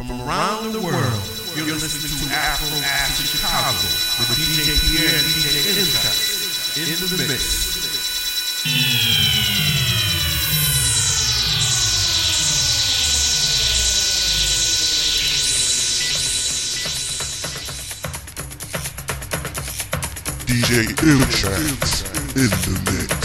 From around the world, you're listening to Afro Acid Chicago with DJ Pierre and DJ Insight in the mix. DJ Illtrance in the mix.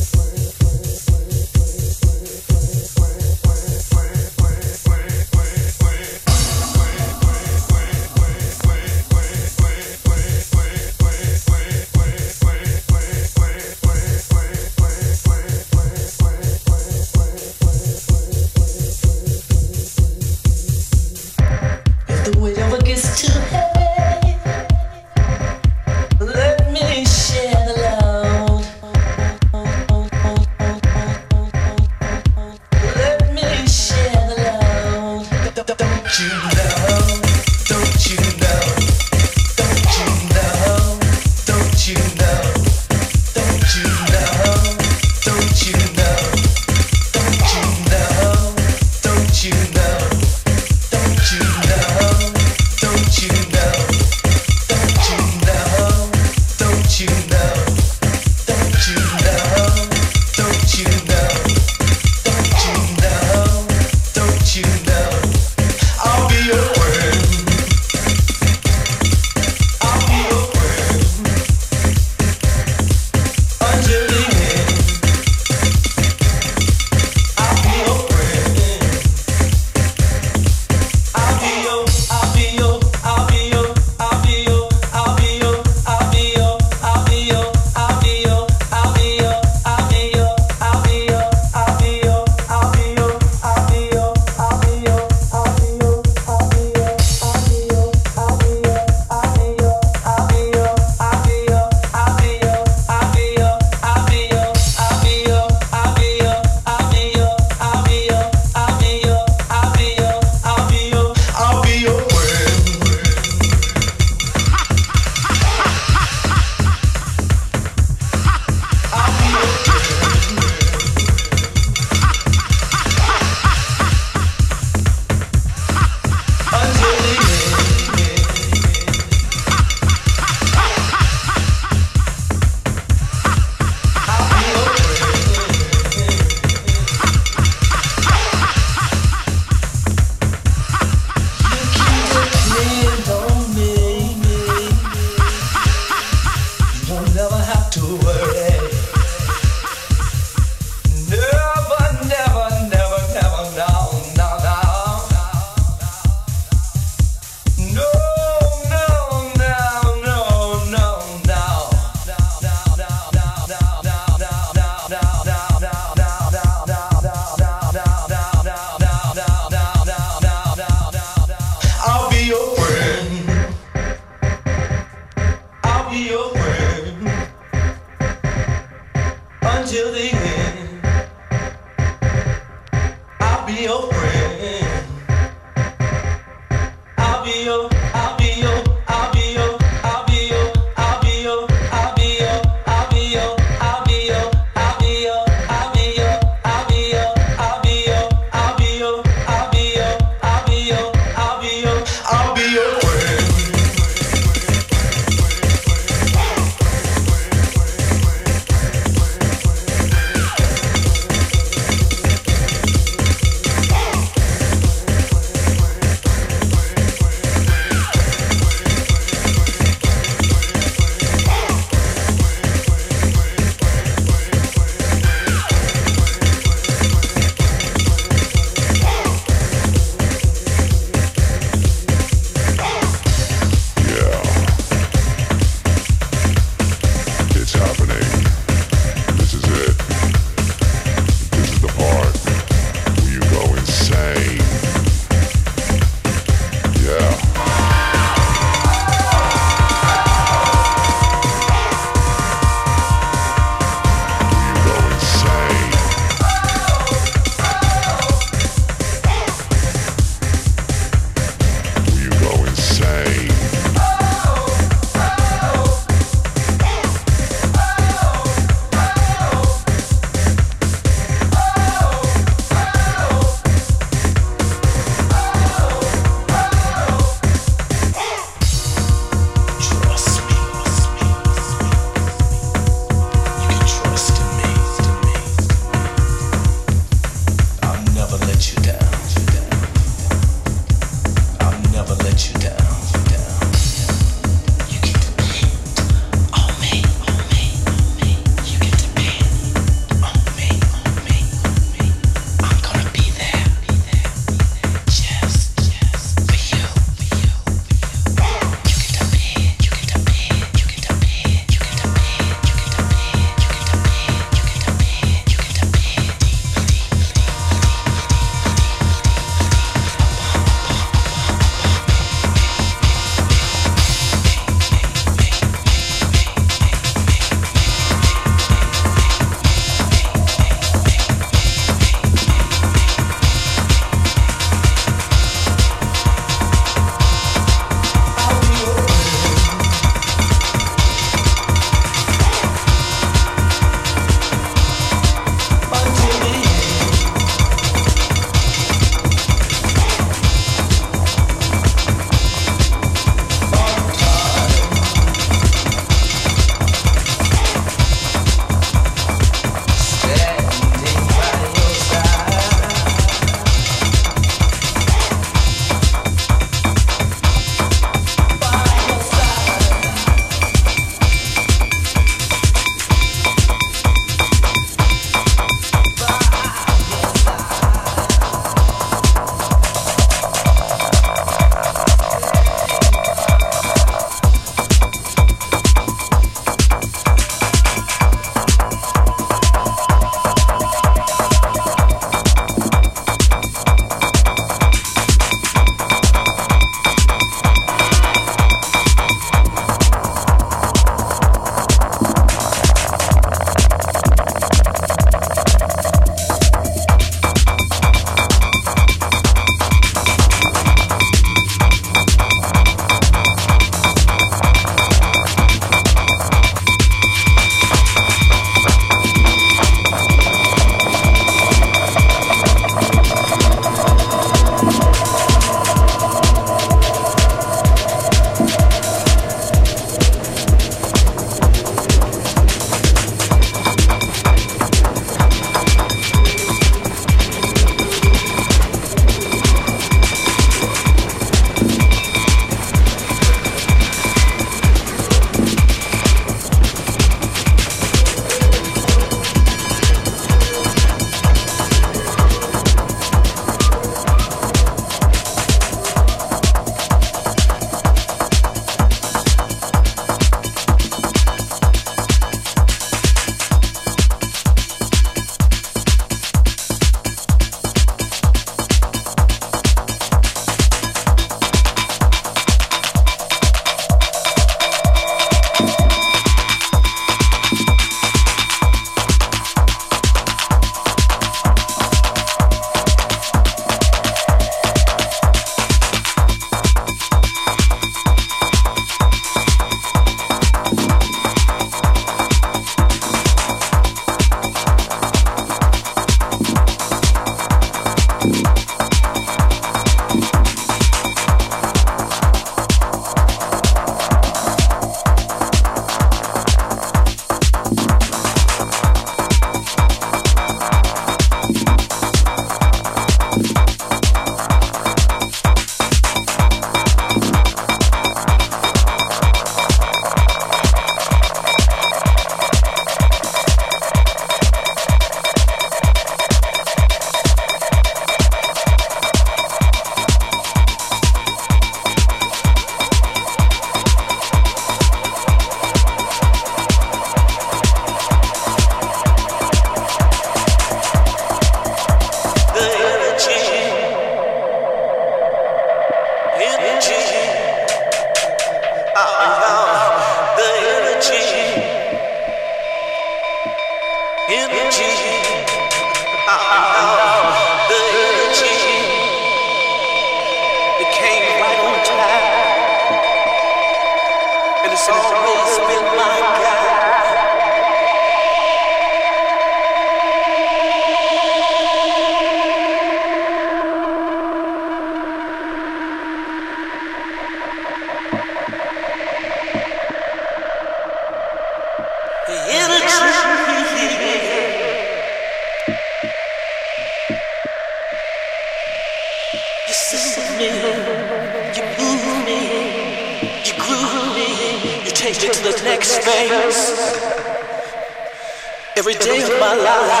House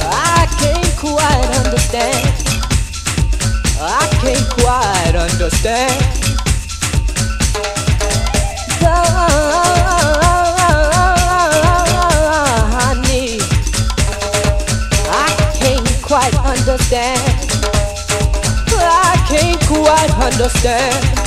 I can't quite understand. I can't quite understand. I can't quite understand. I can't quite understand.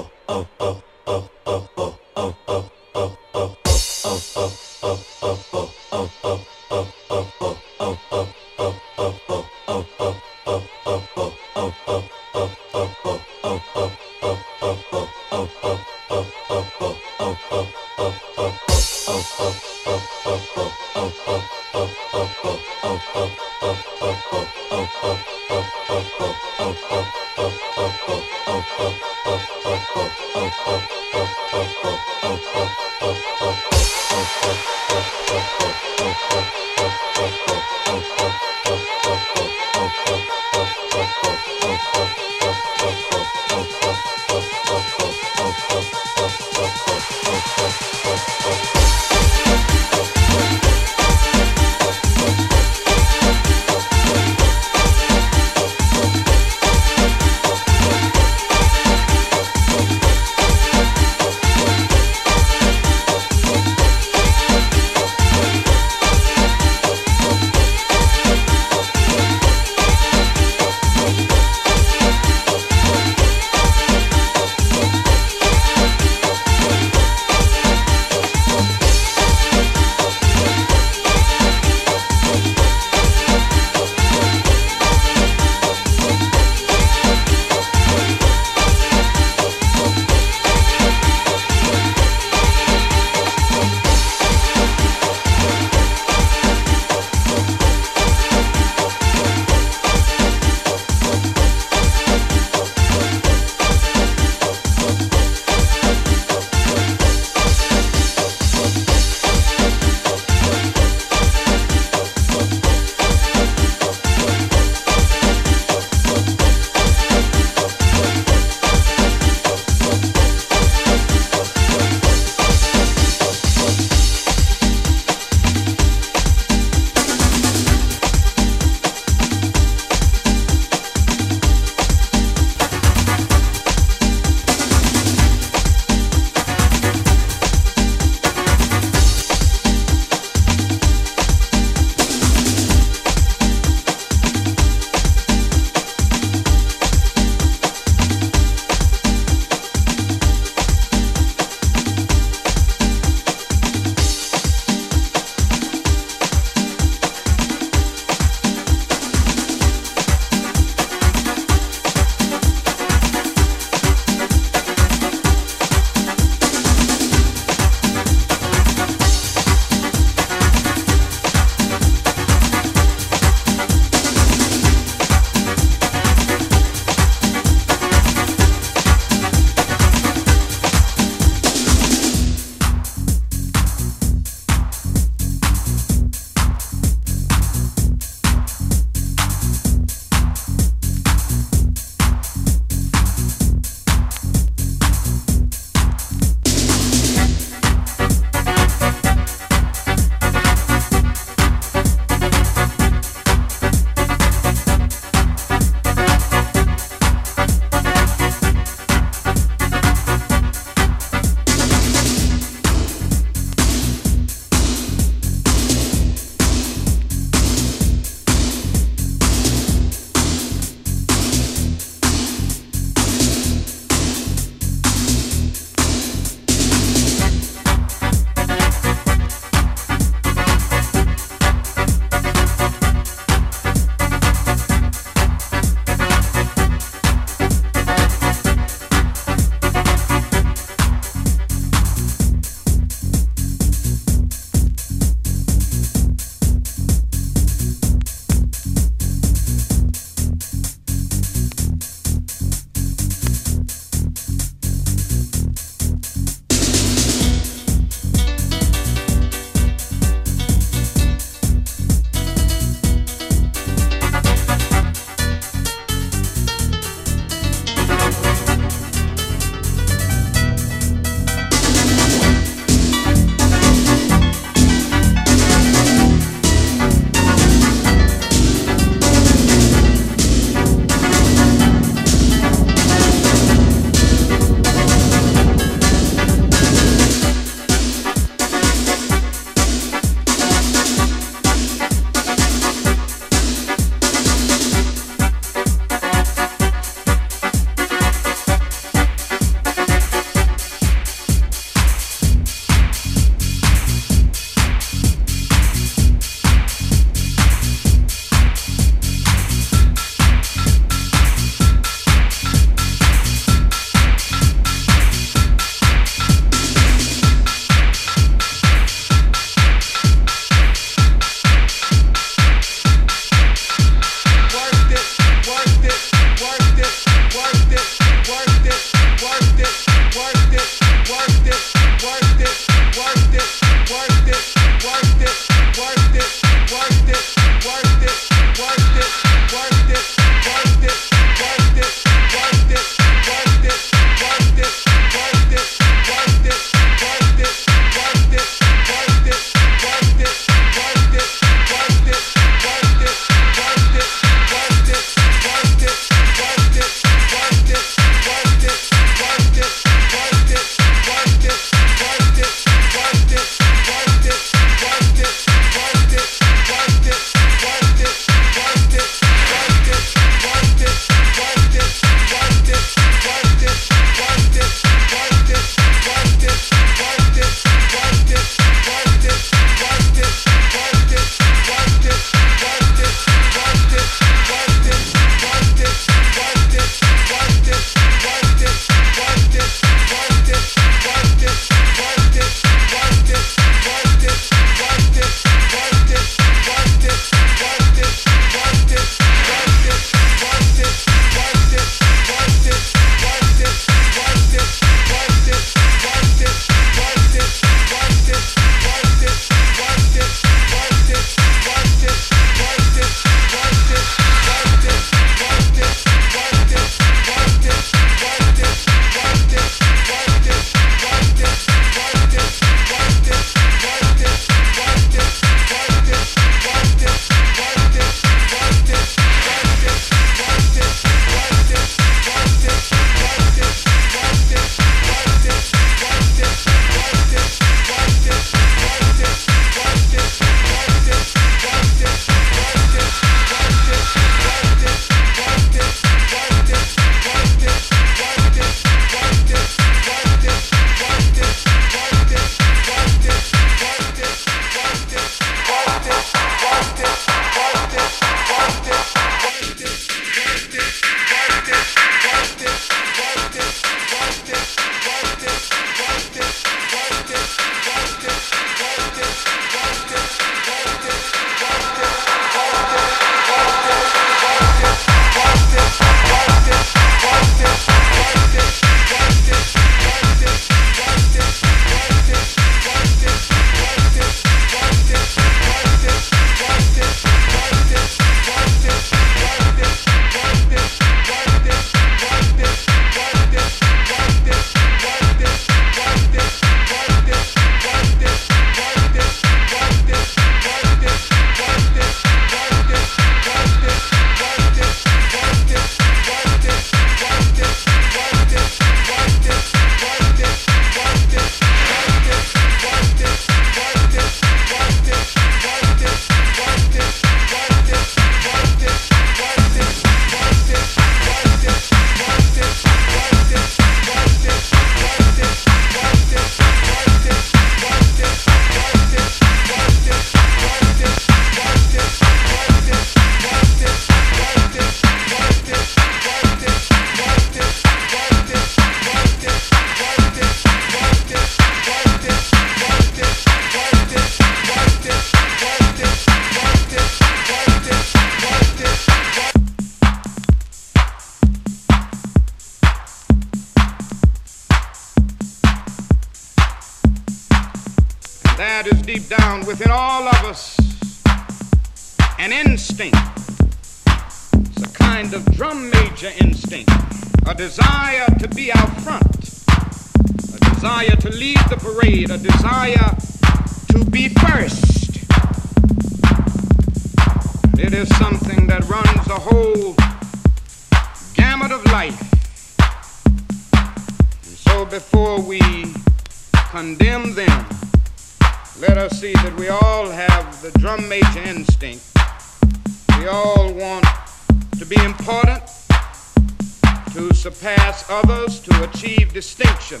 Others, to achieve distinction,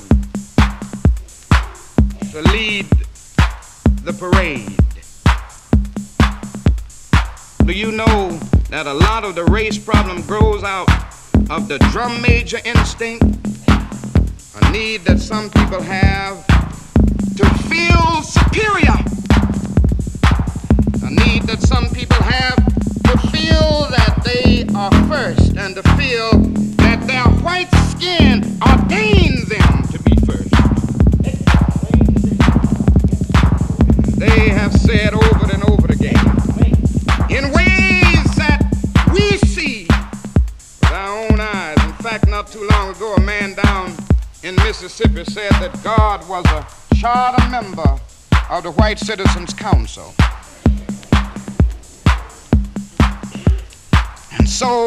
to lead the parade. Do you know that a lot of the race problem grows out of the drum major instinct? A need that some people have to feel superior. A need that some people have to feel that they are first and to feel their white skin ordains them to be first. They have said over and over again in ways that we see with our own eyes. In fact, not too long ago, a man down in Mississippi said that God was a charter member of the White Citizens Council. And so,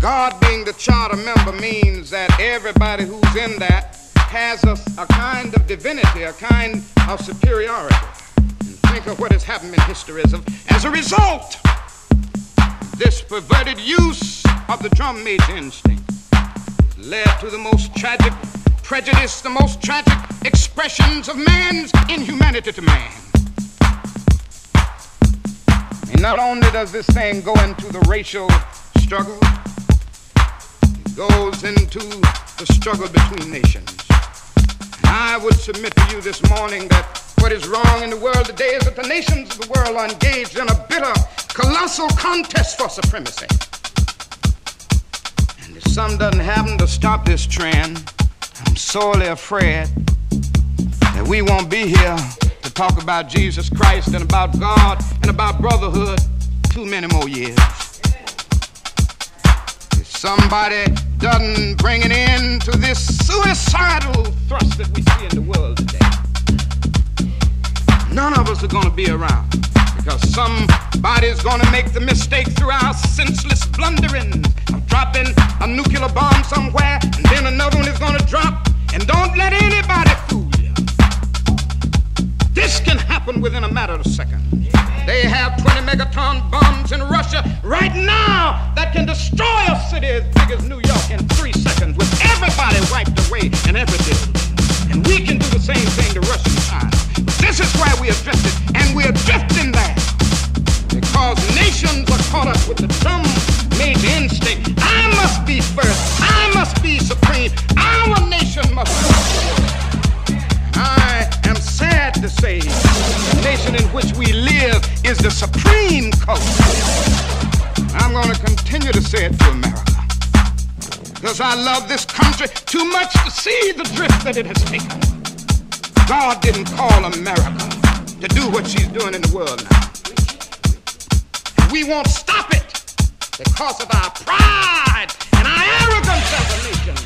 God being the charter member means that everybody who's in that has a, a kind of divinity, a kind of superiority. And think of what has happened in history as a, result. This perverted use of the drum major instinct led to the most tragic prejudice, the most tragic expressions of man's inhumanity to man. And not only does this thing go into the racial struggle, goes into the struggle between nations. And I would submit to you this morning that what is wrong in the world today is that the nations of the world are engaged in a bitter, colossal contest for supremacy. And if some doesn't happen to stop this trend, I'm sorely afraid that we won't be here to talk about Jesus Christ and about God and about brotherhood too many more years. Somebody doesn't bring an end to this suicidal thrust that we see in the world today, none of us are going to be around because somebody's going to make the mistake through our senseless blundering of dropping a nuclear bomb somewhere, and then another one is going to drop. And don't let anybody fool you. This can happen within a matter of seconds. They have 20 megaton bombs in Russia right now that can destroy a city as big as New York in three seconds with everybody wiped away and everything. And we can do the same thing to Russia and China. But this is why we are drifting, and we are drifting there. Because nations are caught up with the drum major instinct. I must be first. I must be supreme. Our nation must to say the nation in which we live is the supreme culture. I'm going to continue to say it to America. Because I love this country too much to see the drift that it has taken. God didn't call America to do what she's doing in the world now. And we won't stop it because of our pride and our arrogance as a nation.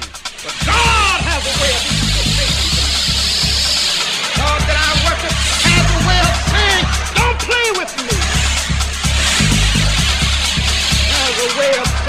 But God has a way of That I worship a way of saying, don't play with me. A way of